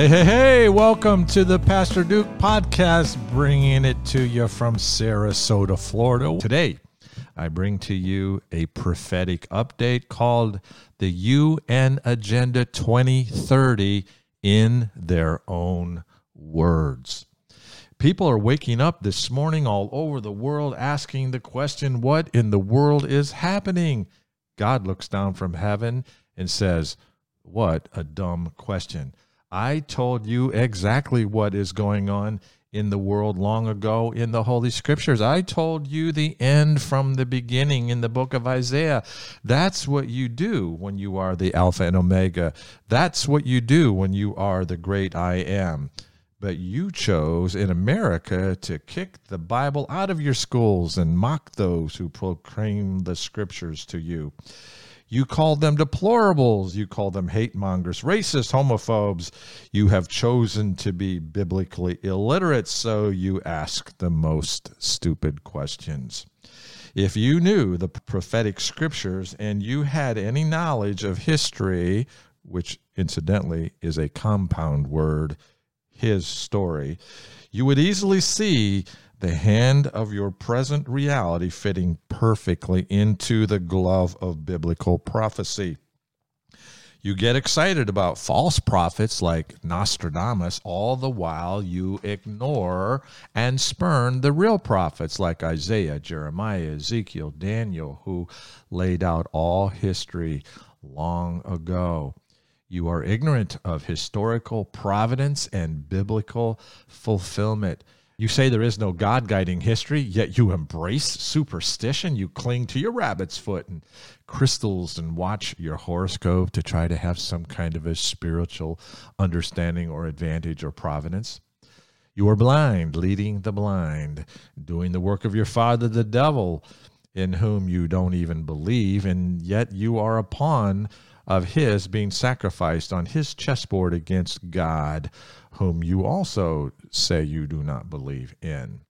Hey, hey, hey, welcome to the Pastor Duke podcast, bringing it to you from Sarasota, Florida. Today, I bring to you a prophetic update called the UN Agenda 2030 in their own words. People are waking up this morning all over the world asking the question, What in the world is happening? God looks down from heaven and says, What a dumb question. I told you exactly what is going on in the world long ago in the Holy Scriptures. I told you the end from the beginning in the book of Isaiah. That's what you do when you are the Alpha and Omega. That's what you do when you are the great I am. But you chose in America to kick the Bible out of your schools and mock those who proclaim the Scriptures to you. You call them deplorables. You call them hate mongers, racist, homophobes. You have chosen to be biblically illiterate, so you ask the most stupid questions. If you knew the prophetic scriptures and you had any knowledge of history, which incidentally is a compound word, his story, you would easily see the hand of your present reality fitting perfectly into the glove of biblical prophecy. You get excited about false prophets like Nostradamus, all the while you ignore and spurn the real prophets like Isaiah, Jeremiah, Ezekiel, Daniel, who laid out all history long ago. You are ignorant of historical providence and biblical fulfillment. You say there is no God guiding history, yet you embrace superstition. You cling to your rabbit's foot and crystals and watch your horoscope to try to have some kind of a spiritual understanding or advantage or providence. You are blind, leading the blind, doing the work of your father, the devil, in whom you don't even believe, and yet you are a pawn of his being sacrificed on his chessboard against God, whom you also say you do not believe in.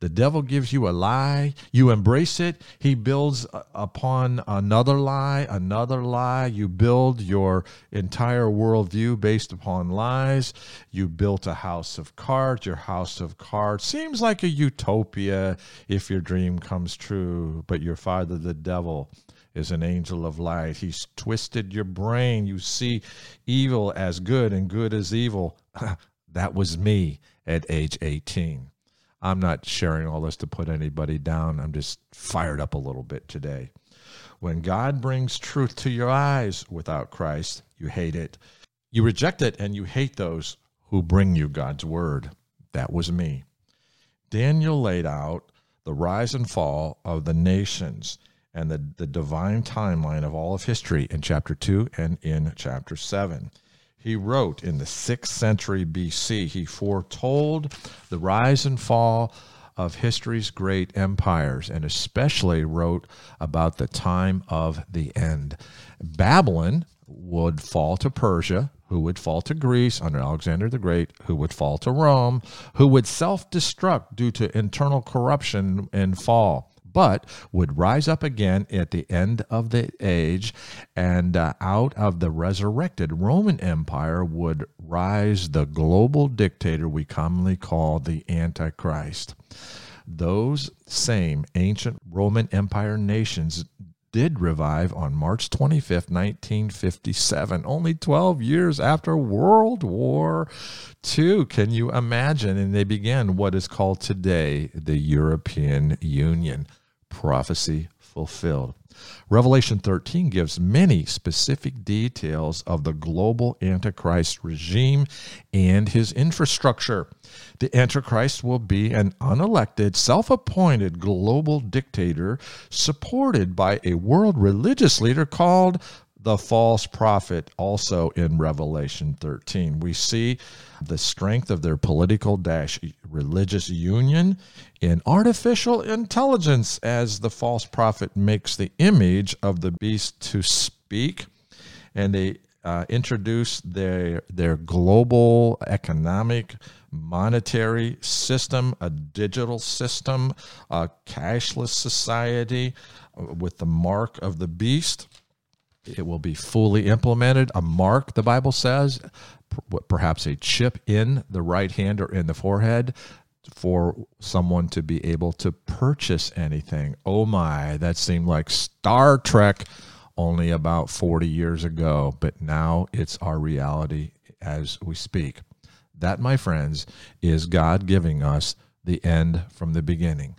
The devil gives you a lie, you embrace it. He builds upon another lie, another lie. You build your entire worldview based upon lies. You built a house of cards. Your house of cards seems like a utopia if your dream comes true, but your father, the devil, is an angel of light. He's twisted your brain. You see evil as good and good as evil. that was me at age 18. I'm not sharing all this to put anybody down. I'm just fired up a little bit today. When God brings truth to your eyes without Christ, you hate it. You reject it and you hate those who bring you God's word. That was me. Daniel laid out the rise and fall of the nations and the, the divine timeline of all of history in chapter 2 and in chapter 7. He wrote in the 6th century BC, he foretold the rise and fall of history's great empires and especially wrote about the time of the end. Babylon would fall to Persia, who would fall to Greece under Alexander the Great, who would fall to Rome, who would self destruct due to internal corruption and fall but would rise up again at the end of the age, and uh, out of the resurrected Roman Empire would rise the global dictator we commonly call the Antichrist. Those same ancient Roman Empire nations did revive on March 25th, 1957, only 12 years after World War II. Can you imagine? And they began what is called today the European Union prophecy fulfilled. Revelation 13 gives many specific details of the global Antichrist regime and his infrastructure. The Antichrist will be an unelected, self appointed global dictator supported by a world religious leader called the false prophet also in Revelation 13. We see the strength of their political dash religious union in artificial intelligence as the false prophet makes the image of the beast to speak and they uh, introduce their their global economic monetary system, a digital system, a cashless society uh, with the mark of the beast it will be fully implemented. A mark, the Bible says, perhaps a chip in the right hand or in the forehead for someone to be able to purchase anything. Oh my, that seemed like Star Trek only about 40 years ago, but now it's our reality as we speak. That, my friends, is God giving us the end from the beginning.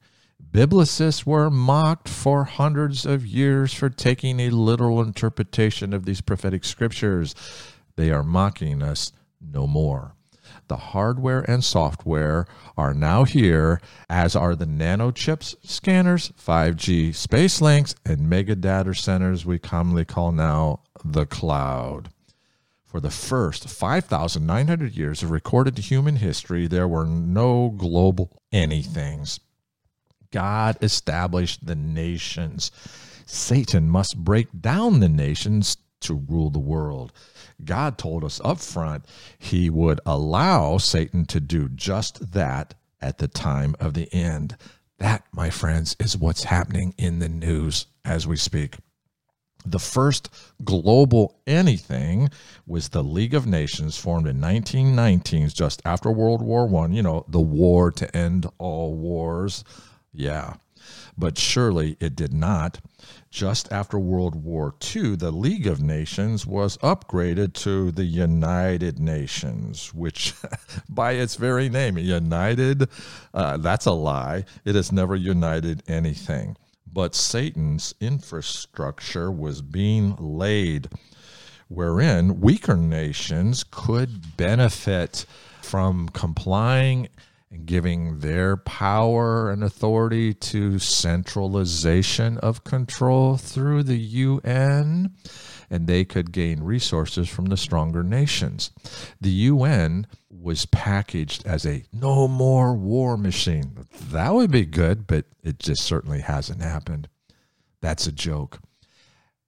Biblicists were mocked for hundreds of years for taking a literal interpretation of these prophetic scriptures. They are mocking us no more. The hardware and software are now here, as are the nanochips, scanners, 5G space links, and mega data centers we commonly call now the cloud. For the first 5,900 years of recorded human history, there were no global anythings. God established the nations. Satan must break down the nations to rule the world. God told us up front he would allow Satan to do just that at the time of the end. That, my friends, is what's happening in the news as we speak. The first global anything was the League of Nations formed in 1919, just after World War One. You know, the war to end all wars. Yeah, but surely it did not. Just after World War II, the League of Nations was upgraded to the United Nations, which, by its very name, united, uh, that's a lie. It has never united anything. But Satan's infrastructure was being laid, wherein weaker nations could benefit from complying giving their power and authority to centralization of control through the UN, and they could gain resources from the stronger nations. The UN was packaged as a no more war machine. That would be good, but it just certainly hasn't happened. That's a joke.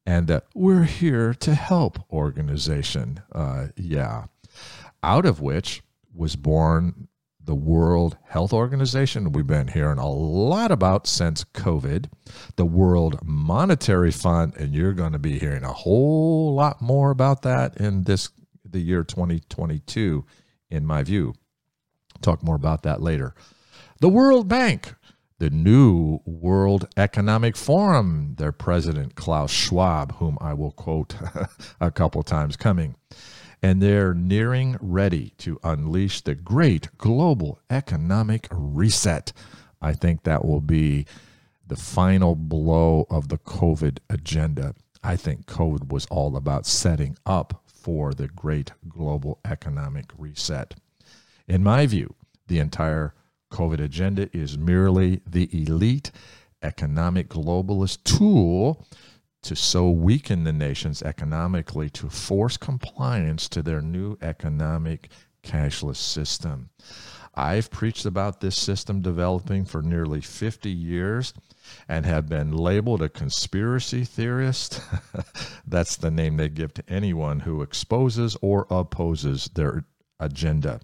And uh, we're here to help organization. Uh, yeah. Out of which was born the World Health Organization, we've been hearing a lot about since COVID, the World Monetary Fund, and you're going to be hearing a whole lot more about that in this the year 2022, in my view. Talk more about that later. The World Bank, the new World Economic Forum, their president Klaus Schwab, whom I will quote a couple times coming and they're nearing ready to unleash the great global economic reset. I think that will be the final blow of the COVID agenda. I think COVID was all about setting up for the great global economic reset. In my view, the entire COVID agenda is merely the elite economic globalist tool to so weaken the nations economically to force compliance to their new economic cashless system. I've preached about this system developing for nearly 50 years and have been labeled a conspiracy theorist. That's the name they give to anyone who exposes or opposes their agenda.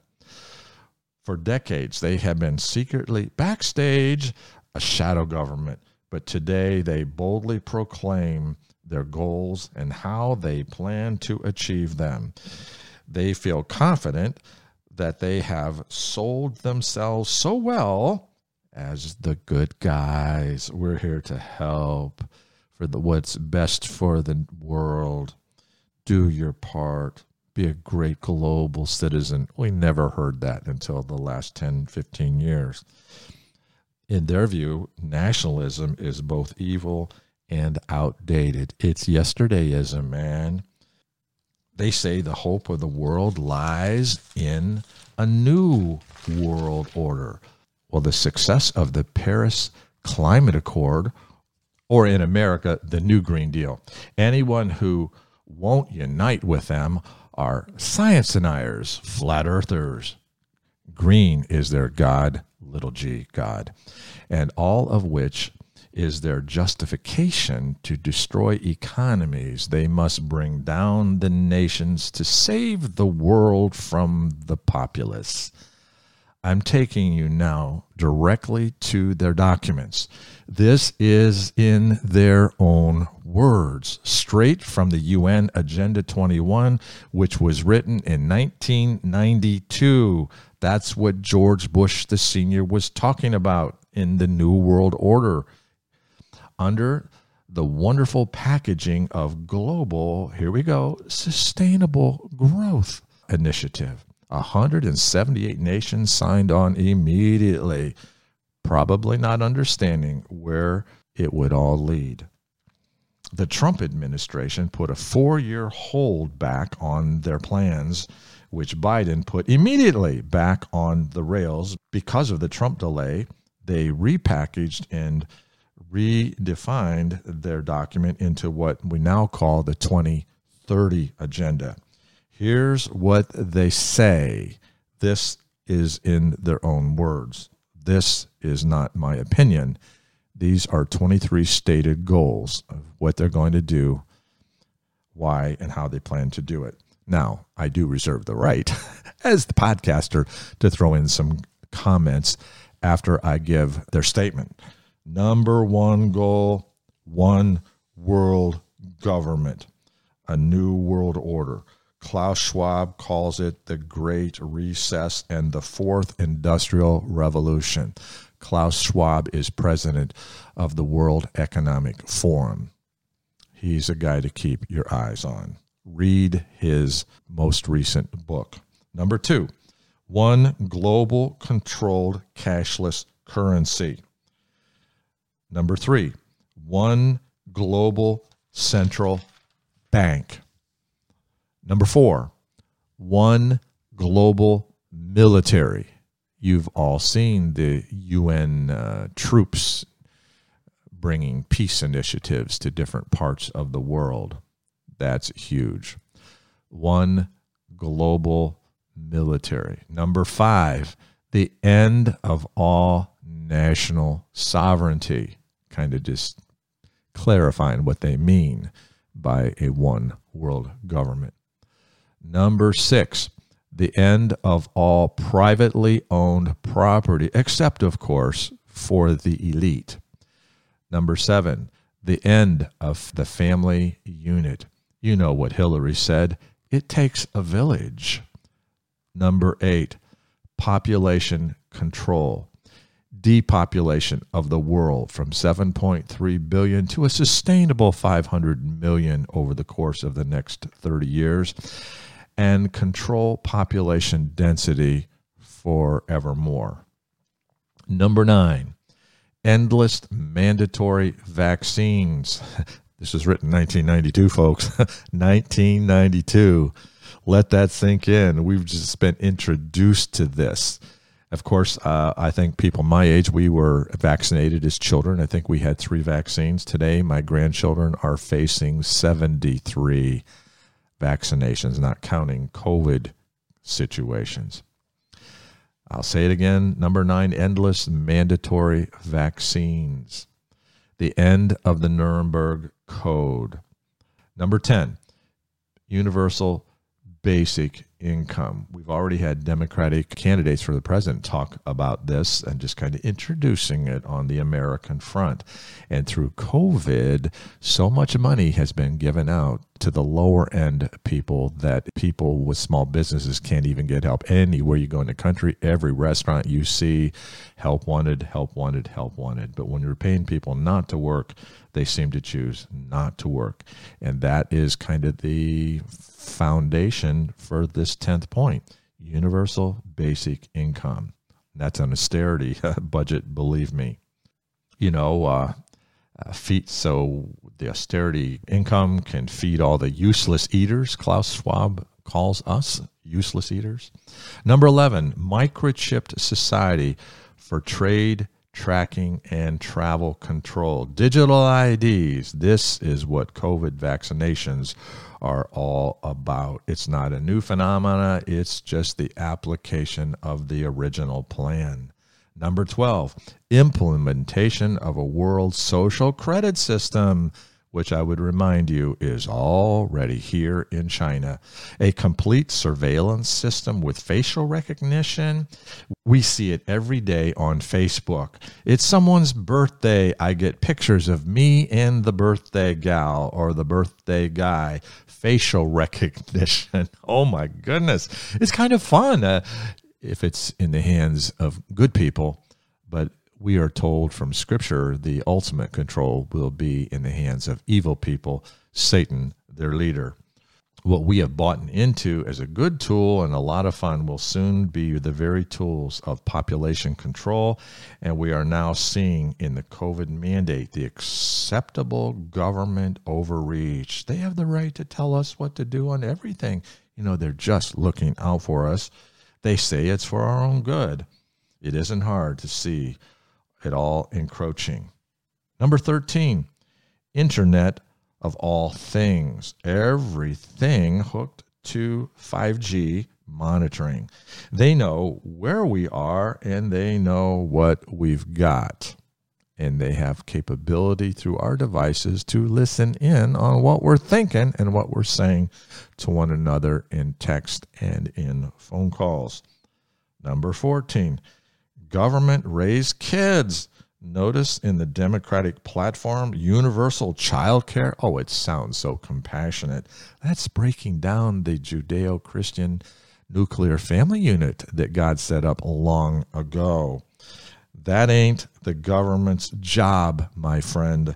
For decades, they have been secretly backstage a shadow government but today they boldly proclaim their goals and how they plan to achieve them. They feel confident that they have sold themselves so well as the good guys. We're here to help for the what's best for the world. Do your part. Be a great global citizen. We never heard that until the last 10, 15 years in their view, nationalism is both evil and outdated. It's yesterdayism, man. They say the hope of the world lies in a new world order. Well, the success of the Paris Climate Accord, or in America, the New Green Deal. Anyone who won't unite with them are science deniers, flat earthers. Green is their God little g, God, and all of which is their justification to destroy economies. They must bring down the nations to save the world from the populace. I'm taking you now directly to their documents. This is in their own words, straight from the UN Agenda 21, which was written in 1992. That's what George Bush the senior was talking about in the New World Order. Under the wonderful packaging of global, here we go, sustainable growth initiative. 178 nations signed on immediately, probably not understanding where it would all lead. The Trump administration put a four year hold back on their plans, which Biden put immediately back on the rails because of the Trump delay. They repackaged and redefined their document into what we now call the 2030 agenda. Here's what they say. This is in their own words. This is not my opinion. These are 23 stated goals of what they're going to do, why, and how they plan to do it. Now, I do reserve the right as the podcaster to throw in some comments after I give their statement. Number one goal one world government, a new world order. Klaus Schwab calls it the Great Reset and the Fourth Industrial Revolution. Klaus Schwab is president of the World Economic Forum. He's a guy to keep your eyes on. Read his most recent book. Number two, one global controlled cashless currency. Number three, one global central bank. Number four, one global military. You've all seen the UN uh, troops bringing peace initiatives to different parts of the world. That's huge. One global military. Number five, the end of all national sovereignty kind of just clarifying what they mean by a one world government. Number six, the end of all privately owned property, except, of course, for the elite. Number seven, the end of the family unit. You know what Hillary said it takes a village. Number eight, population control depopulation of the world from 7.3 billion to a sustainable 500 million over the course of the next 30 years and control population density forevermore. Number 9 endless mandatory vaccines. This was written 1992, folks. 1992. Let that sink in. We've just been introduced to this. Of course, uh, I think people my age, we were vaccinated as children. I think we had three vaccines. Today, my grandchildren are facing 73 vaccinations, not counting COVID situations. I'll say it again. Number nine, endless mandatory vaccines. The end of the Nuremberg Code. Number 10, universal basic income. We've already had Democratic candidates for the president talk about this and just kind of introducing it on the American front. And through COVID, so much money has been given out to the lower end people that people with small businesses can't even get help anywhere you go in the country. Every restaurant you see, help wanted, help wanted, help wanted. But when you're paying people not to work, they seem to choose not to work. And that is kind of the foundation for this 10th point universal basic income. That's an austerity budget, believe me. You know, uh, uh, so the austerity income can feed all the useless eaters. Klaus Schwab calls us useless eaters. Number 11, microchipped society for trade tracking and travel control. Digital IDs. This is what COVID vaccinations are all about. It's not a new phenomena, it's just the application of the original plan. Number 12, implementation of a world social credit system. which I would remind you is already here in China. A complete surveillance system with facial recognition. We see it every day on Facebook. It's someone's birthday. I get pictures of me and the birthday gal or the birthday guy. Facial recognition. Oh my goodness. It's kind of fun uh, if it's in the hands of good people, but we are told from Scripture the ultimate control will be in the hands of evil people, Satan, their leader. What we have bought into as a good tool and a lot of fun will soon be the very tools of population control. And we are now seeing in the COVID mandate the acceptable government overreach. They have the right to tell us what to do on everything. You know, they're just looking out for us. They say it's for our own good. It isn't hard to see it all encroaching. Number 13, Internet of all things. Everything hooked to 5G monitoring. They know where we are and they know what we've got. And they have capability through our devices to listen in on what we're thinking and what we're saying to one another in text and in phone calls. Number 14, government raise kids. Notice in the Democratic platform, universal child care. Oh, it sounds so compassionate. That's breaking down the Judeo Christian nuclear family unit that God set up long ago. That ain't the government's job, my friend.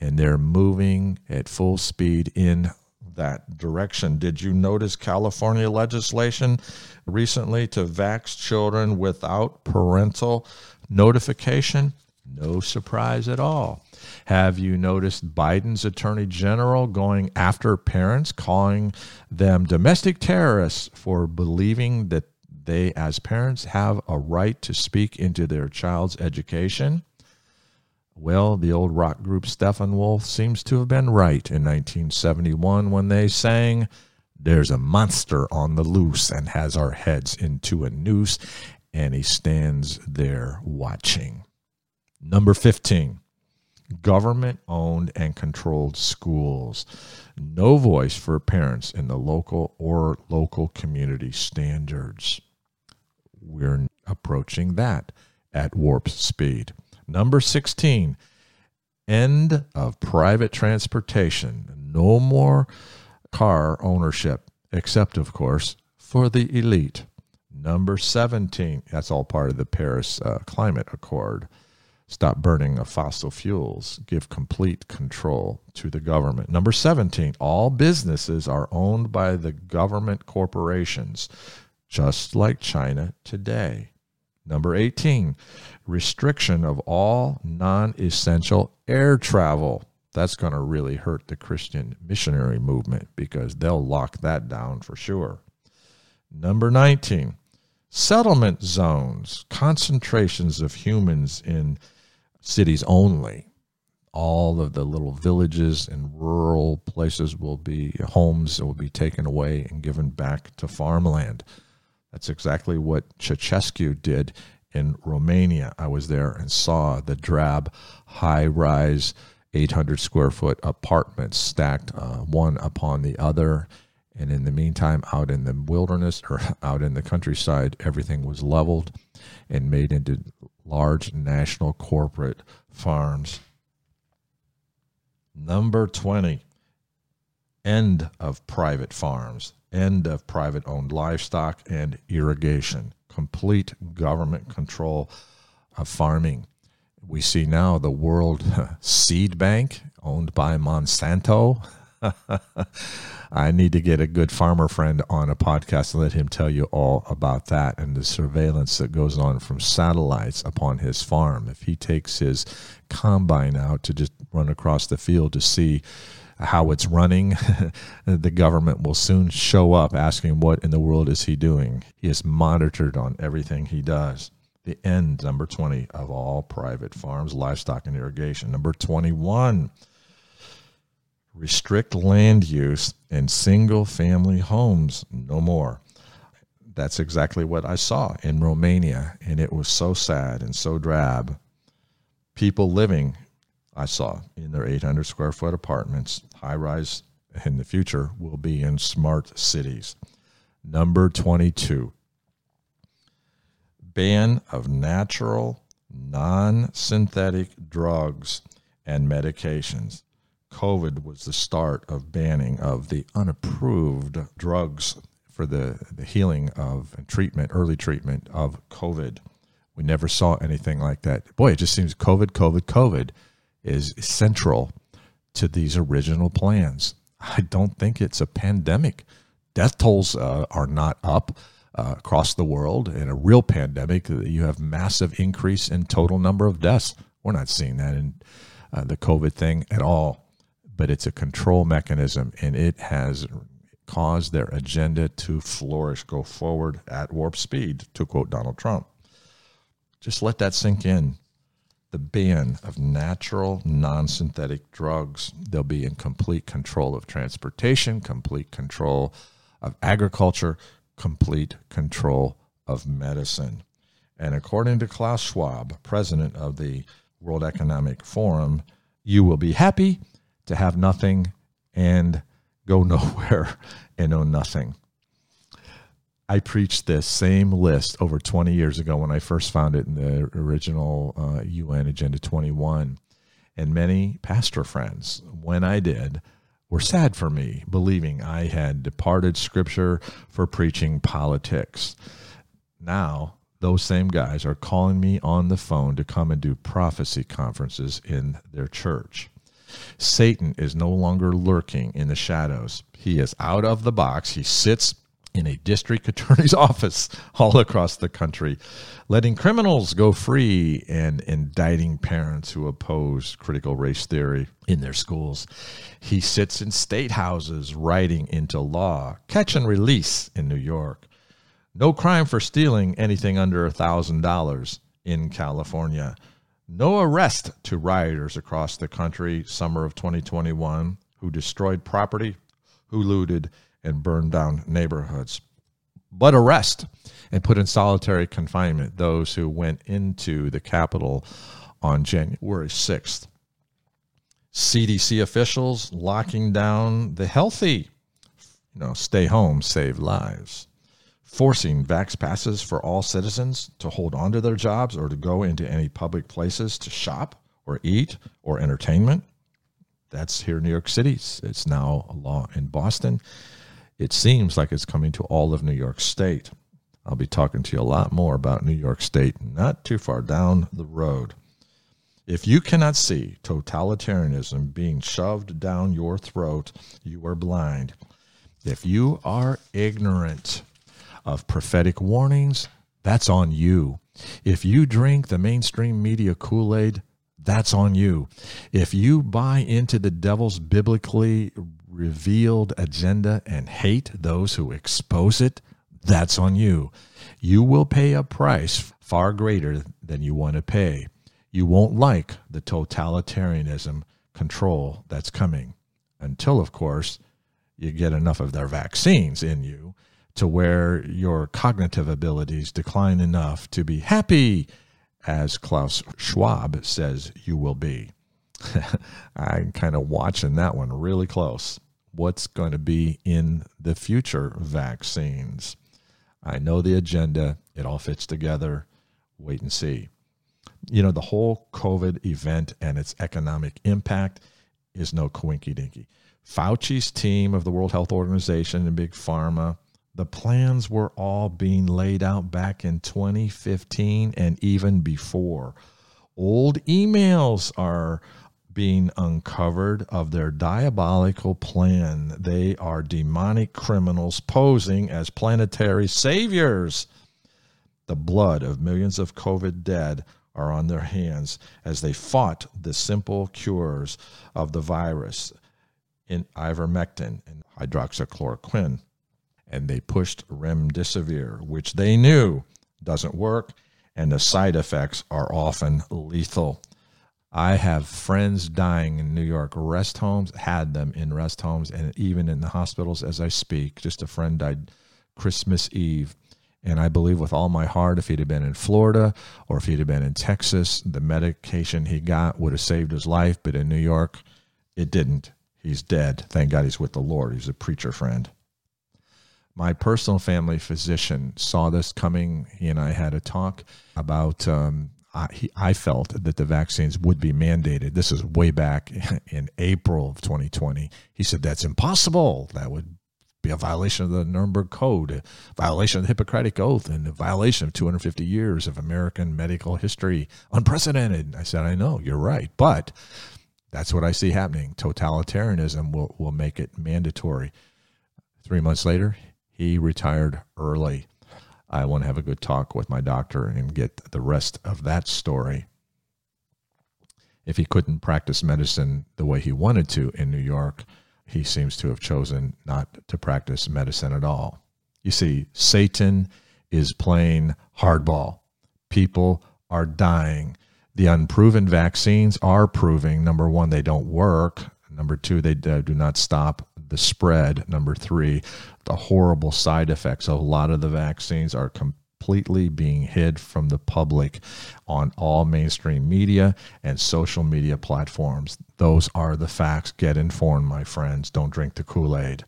And they're moving at full speed in that direction. Did you notice California legislation recently to vax children without parental notification? No surprise at all. Have you noticed Biden's attorney general going after parents, calling them domestic terrorists for believing that they, as parents, have a right to speak into their child's education? Well, the old rock group Steppenwolf seems to have been right in 1971 when they sang, There's a monster on the loose and has our heads into a noose, and he stands there watching. Number 15, government owned and controlled schools. No voice for parents in the local or local community standards. We're approaching that at warp speed. Number 16, end of private transportation. No more car ownership, except, of course, for the elite. Number 17, that's all part of the Paris uh, Climate Accord. Stop burning of fossil fuels. Give complete control to the government. Number 17, all businesses are owned by the government corporations, just like China today. Number 18, restriction of all non essential air travel. That's going to really hurt the Christian missionary movement because they'll lock that down for sure. Number 19, settlement zones, concentrations of humans in cities only. All of the little villages and rural places will be homes that will be taken away and given back to farmland. That's exactly what Ceausescu did in Romania. I was there and saw the drab, high rise, 800 square foot apartments stacked uh, one upon the other. And in the meantime, out in the wilderness or out in the countryside, everything was leveled and made into large national corporate farms. Number 20, end of private farms end of private owned livestock and irrigation, complete government control of farming. We see now the World Seed Bank owned by Monsanto. I need to get a good farmer friend on a podcast and let him tell you all about that and the surveillance that goes on from satellites upon his farm. If he takes his combine out to just run across the field to see how it's running, the government will soon show up asking, What in the world is he doing? He is monitored on everything he does. The end, number 20, of all private farms, livestock, and irrigation. Number 21, restrict land use in single family homes no more. That's exactly what I saw in Romania, and it was so sad and so drab. People living I saw in their 800 square foot apartments, high rise in the future will be in smart cities. Number 22 ban of natural, non synthetic drugs and medications. COVID was the start of banning of the unapproved drugs for the, the healing of and treatment, early treatment of COVID. We never saw anything like that. Boy, it just seems COVID, COVID, COVID is central to these original plans. I don't think it's a pandemic. Death tolls uh, are not up uh, across the world. In a real pandemic, you have massive increase in total number of deaths. We're not seeing that in uh, the COVID thing at all, but it's a control mechanism, and it has caused their agenda to flourish, go forward at warp speed, to quote Donald Trump. Just let that sink in. The ban of natural, non synthetic drugs. They'll be in complete control of transportation, complete control of agriculture, complete control of medicine. And according to Klaus Schwab, president of the World Economic Forum, you will be happy to have nothing and go nowhere and own nothing. I preached this same list over 20 years ago when I first found it in the original uh, UN Agenda 21. And many pastor friends, when I did, were sad for me, believing I had departed scripture for preaching politics. Now, those same guys are calling me on the phone to come and do prophecy conferences in their church. Satan is no longer lurking in the shadows. He is out of the box. He sits in a district attorney's office all across the country, letting criminals go free and indicting parents who oppose critical race theory in their schools. He sits in state houses writing into law, catch and release in New York. No crime for stealing anything under $1,000 in California. No arrest to rioters across the country summer of 2021 who destroyed property, who looted, and burn down neighborhoods, but arrest and put in solitary confinement those who went into the Capitol on January 6th. CDC officials locking down the healthy, you know, stay home, save lives. Forcing vax passes for all citizens to hold on to their jobs or to go into any public places to shop or eat or entertainment. That's here in New York City. It's now a law in Boston it seems like it's coming to all of New York State. I'll be talking to you a lot more about New York State not too far down the road. If you cannot see totalitarianism being shoved down your throat, you are blind. If you are ignorant of prophetic warnings, that's on you. If you drink the mainstream media Kool Aid, that's on you. If you buy into the devil's biblically revealed agenda and hate those who expose it, that's on you. You will pay a price far greater than you want to pay. You won't like the totalitarianism control that's coming until, of course, you get enough of their vaccines in you to where your cognitive abilities decline enough to be happy, as Klaus Schwab says you will be. I'm kind of watching that one really close. What's going to be in the future vaccines? I know the agenda, it all fits together. Wait and see. You know, the whole COVID event and its economic impact is no coinky dinky. Fauci's team of the World Health Organization and Big Pharma, the plans were all being laid out back in 2015 and even before. Old emails are being uncovered of their diabolical plan. They are demonic criminals posing as planetary saviors. The blood of millions of COVID dead are on their hands as they fought the simple cures of the virus in ivermectin and hydroxychloroquine. And they pushed remdesivir, which they knew doesn't work, and the side effects are often lethal. I have friends dying in New York rest homes, had them in rest homes, and even in the hospitals as I speak. Just a friend died Christmas Eve, And I believe with all my heart, if he'd have been in Florida or if he'd have been in Texas, the medication he got would have saved his life. But in New York, it didn't. He's dead. Thank God he's with the Lord. He's a preacher friend. My personal family physician saw this coming. He and I had a talk about. Um, I, he, I felt that the vaccines would be mandated. This is way back in April of 2020. He said that's impossible. That would be a violation of the Nuremberg Code, a violation of the Hippocratic Oath, and a violation of 250 years of American medical history. Unprecedented. I said, I know, you're right. But that's what I see happening. Totalitarianism will, will make it mandatory. Three months later, he retired early. I want to have a good talk with my doctor and get the rest of that story. If he couldn't practice medicine the way he wanted to in New York, he seems to have chosen not to practice medicine at all. You see, Satan is playing hardball. People are dying. The unproven vaccines are proving number one, they don't work. Number two, they uh, do not stop the spread. Number three, the horrible side effects of a lot of the vaccines are completely being hid from the public on all mainstream media and social media platforms. Those are the facts. Get informed, my friends. Don't drink the Kool Aid.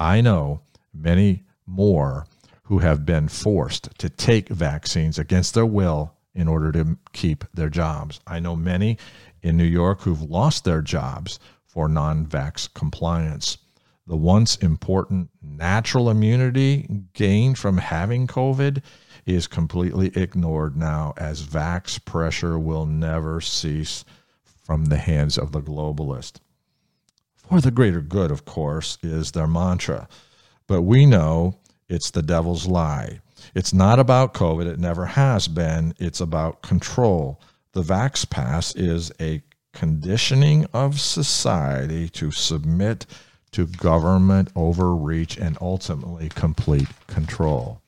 I know many more who have been forced to take vaccines against their will in order to keep their jobs. I know many in New York who've lost their jobs for non vax compliance. The once important natural immunity gained from having COVID is completely ignored now, as vax pressure will never cease from the hands of the globalist. For the greater good, of course, is their mantra. But we know it's the devil's lie. It's not about COVID, it never has been. It's about control. The Vax Pass is a conditioning of society to submit to government overreach and ultimately complete control.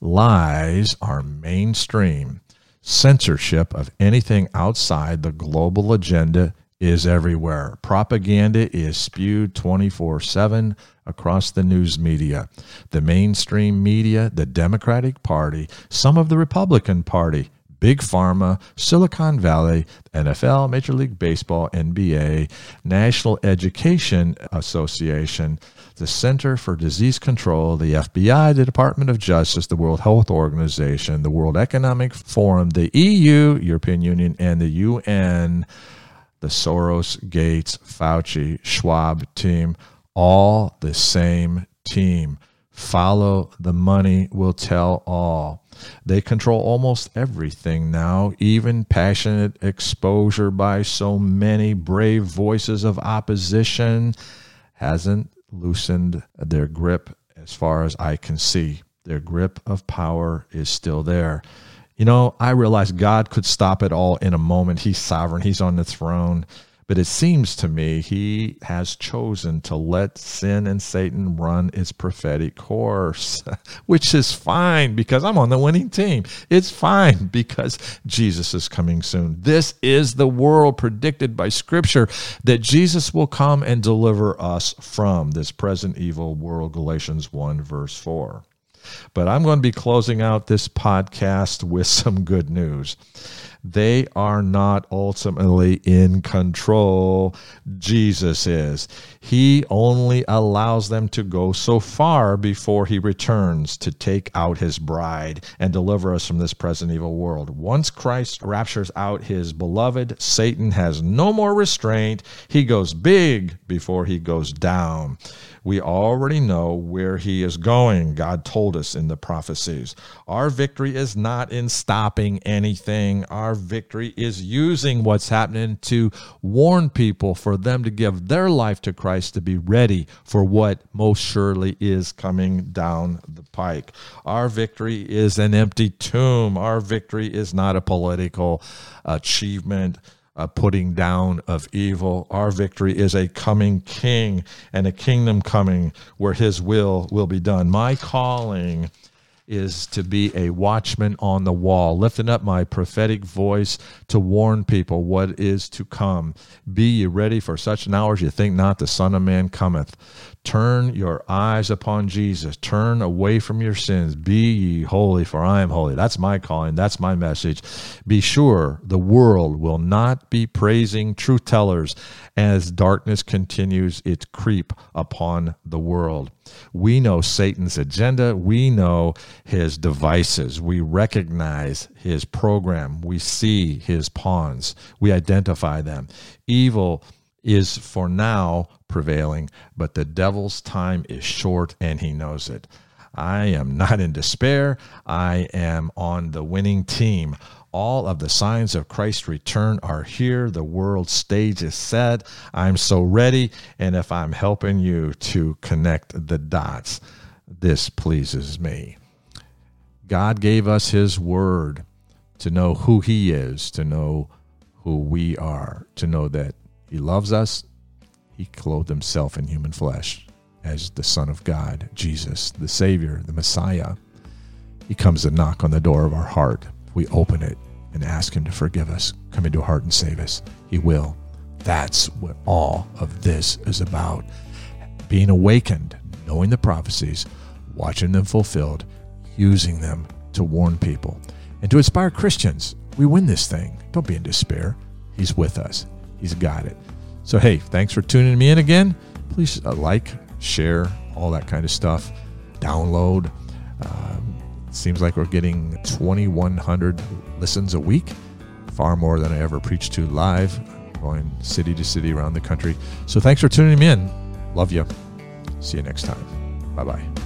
Lies are mainstream. Censorship of anything outside the global agenda is everywhere. Propaganda is spewed 24 7 across the news media. The mainstream media, the Democratic Party, some of the Republican Party, Big Pharma, Silicon Valley, NFL, Major League Baseball, NBA, National Education Association, the Center for Disease Control, the FBI, the Department of Justice, the World Health Organization, the World Economic Forum, the EU, European Union, and the UN, the Soros, Gates, Fauci, Schwab team, all the same team. Follow the money will tell all. They control almost everything now, even passionate exposure by so many brave voices of opposition hasn't loosened their grip as far as I can see. Their grip of power is still there. You know, I realize God could stop it all in a moment. He's sovereign, He's on the throne. But it seems to me he has chosen to let sin and Satan run its prophetic course, which is fine because I'm on the winning team. It's fine because Jesus is coming soon. This is the world predicted by Scripture that Jesus will come and deliver us from this present evil world. Galatians 1, verse 4. But I'm going to be closing out this podcast with some good news. They are not ultimately in control. Jesus is. He only allows them to go so far before he returns to take out his bride and deliver us from this present evil world. Once Christ raptures out his beloved, Satan has no more restraint. He goes big before he goes down. We already know where he is going. God told us in the prophecies. Our victory is not in stopping anything. Our victory is using what's happening to warn people for them to give their life to Christ to be ready for what most surely is coming down the pike. Our victory is an empty tomb. Our victory is not a political achievement a putting down of evil. Our victory is a coming king and a kingdom coming where his will will be done. My calling is to be a watchman on the wall, lifting up my prophetic voice to warn people what is to come. Be ye ready for such an hour as you think not the Son of Man cometh. Turn your eyes upon Jesus. Turn away from your sins. Be ye holy, for I am holy. That's my calling. That's my message. Be sure the world will not be praising truth tellers as darkness continues its creep upon the world. We know Satan's agenda. We know his devices. We recognize his program. We see his pawns. We identify them. Evil is for now prevailing, but the devil's time is short and he knows it. I am not in despair. I am on the winning team. All of the signs of Christ's return are here. The world stage is set. I'm so ready. And if I'm helping you to connect the dots, this pleases me. God gave us His word to know who He is, to know who we are, to know that he loves us. He clothed himself in human flesh as the Son of God, Jesus, the Savior, the Messiah. He comes to knock on the door of our heart. We open it and ask Him to forgive us, come into our heart and save us. He will. That's what all of this is about. Being awakened, knowing the prophecies, watching them fulfilled, using them to warn people, and to inspire Christians. We win this thing. Don't be in despair. He's with us. He's got it. So, hey, thanks for tuning me in again. Please uh, like, share, all that kind of stuff. Download. Um, seems like we're getting 2,100 listens a week, far more than I ever preached to live, going city to city around the country. So, thanks for tuning me in. Love you. See you next time. Bye bye.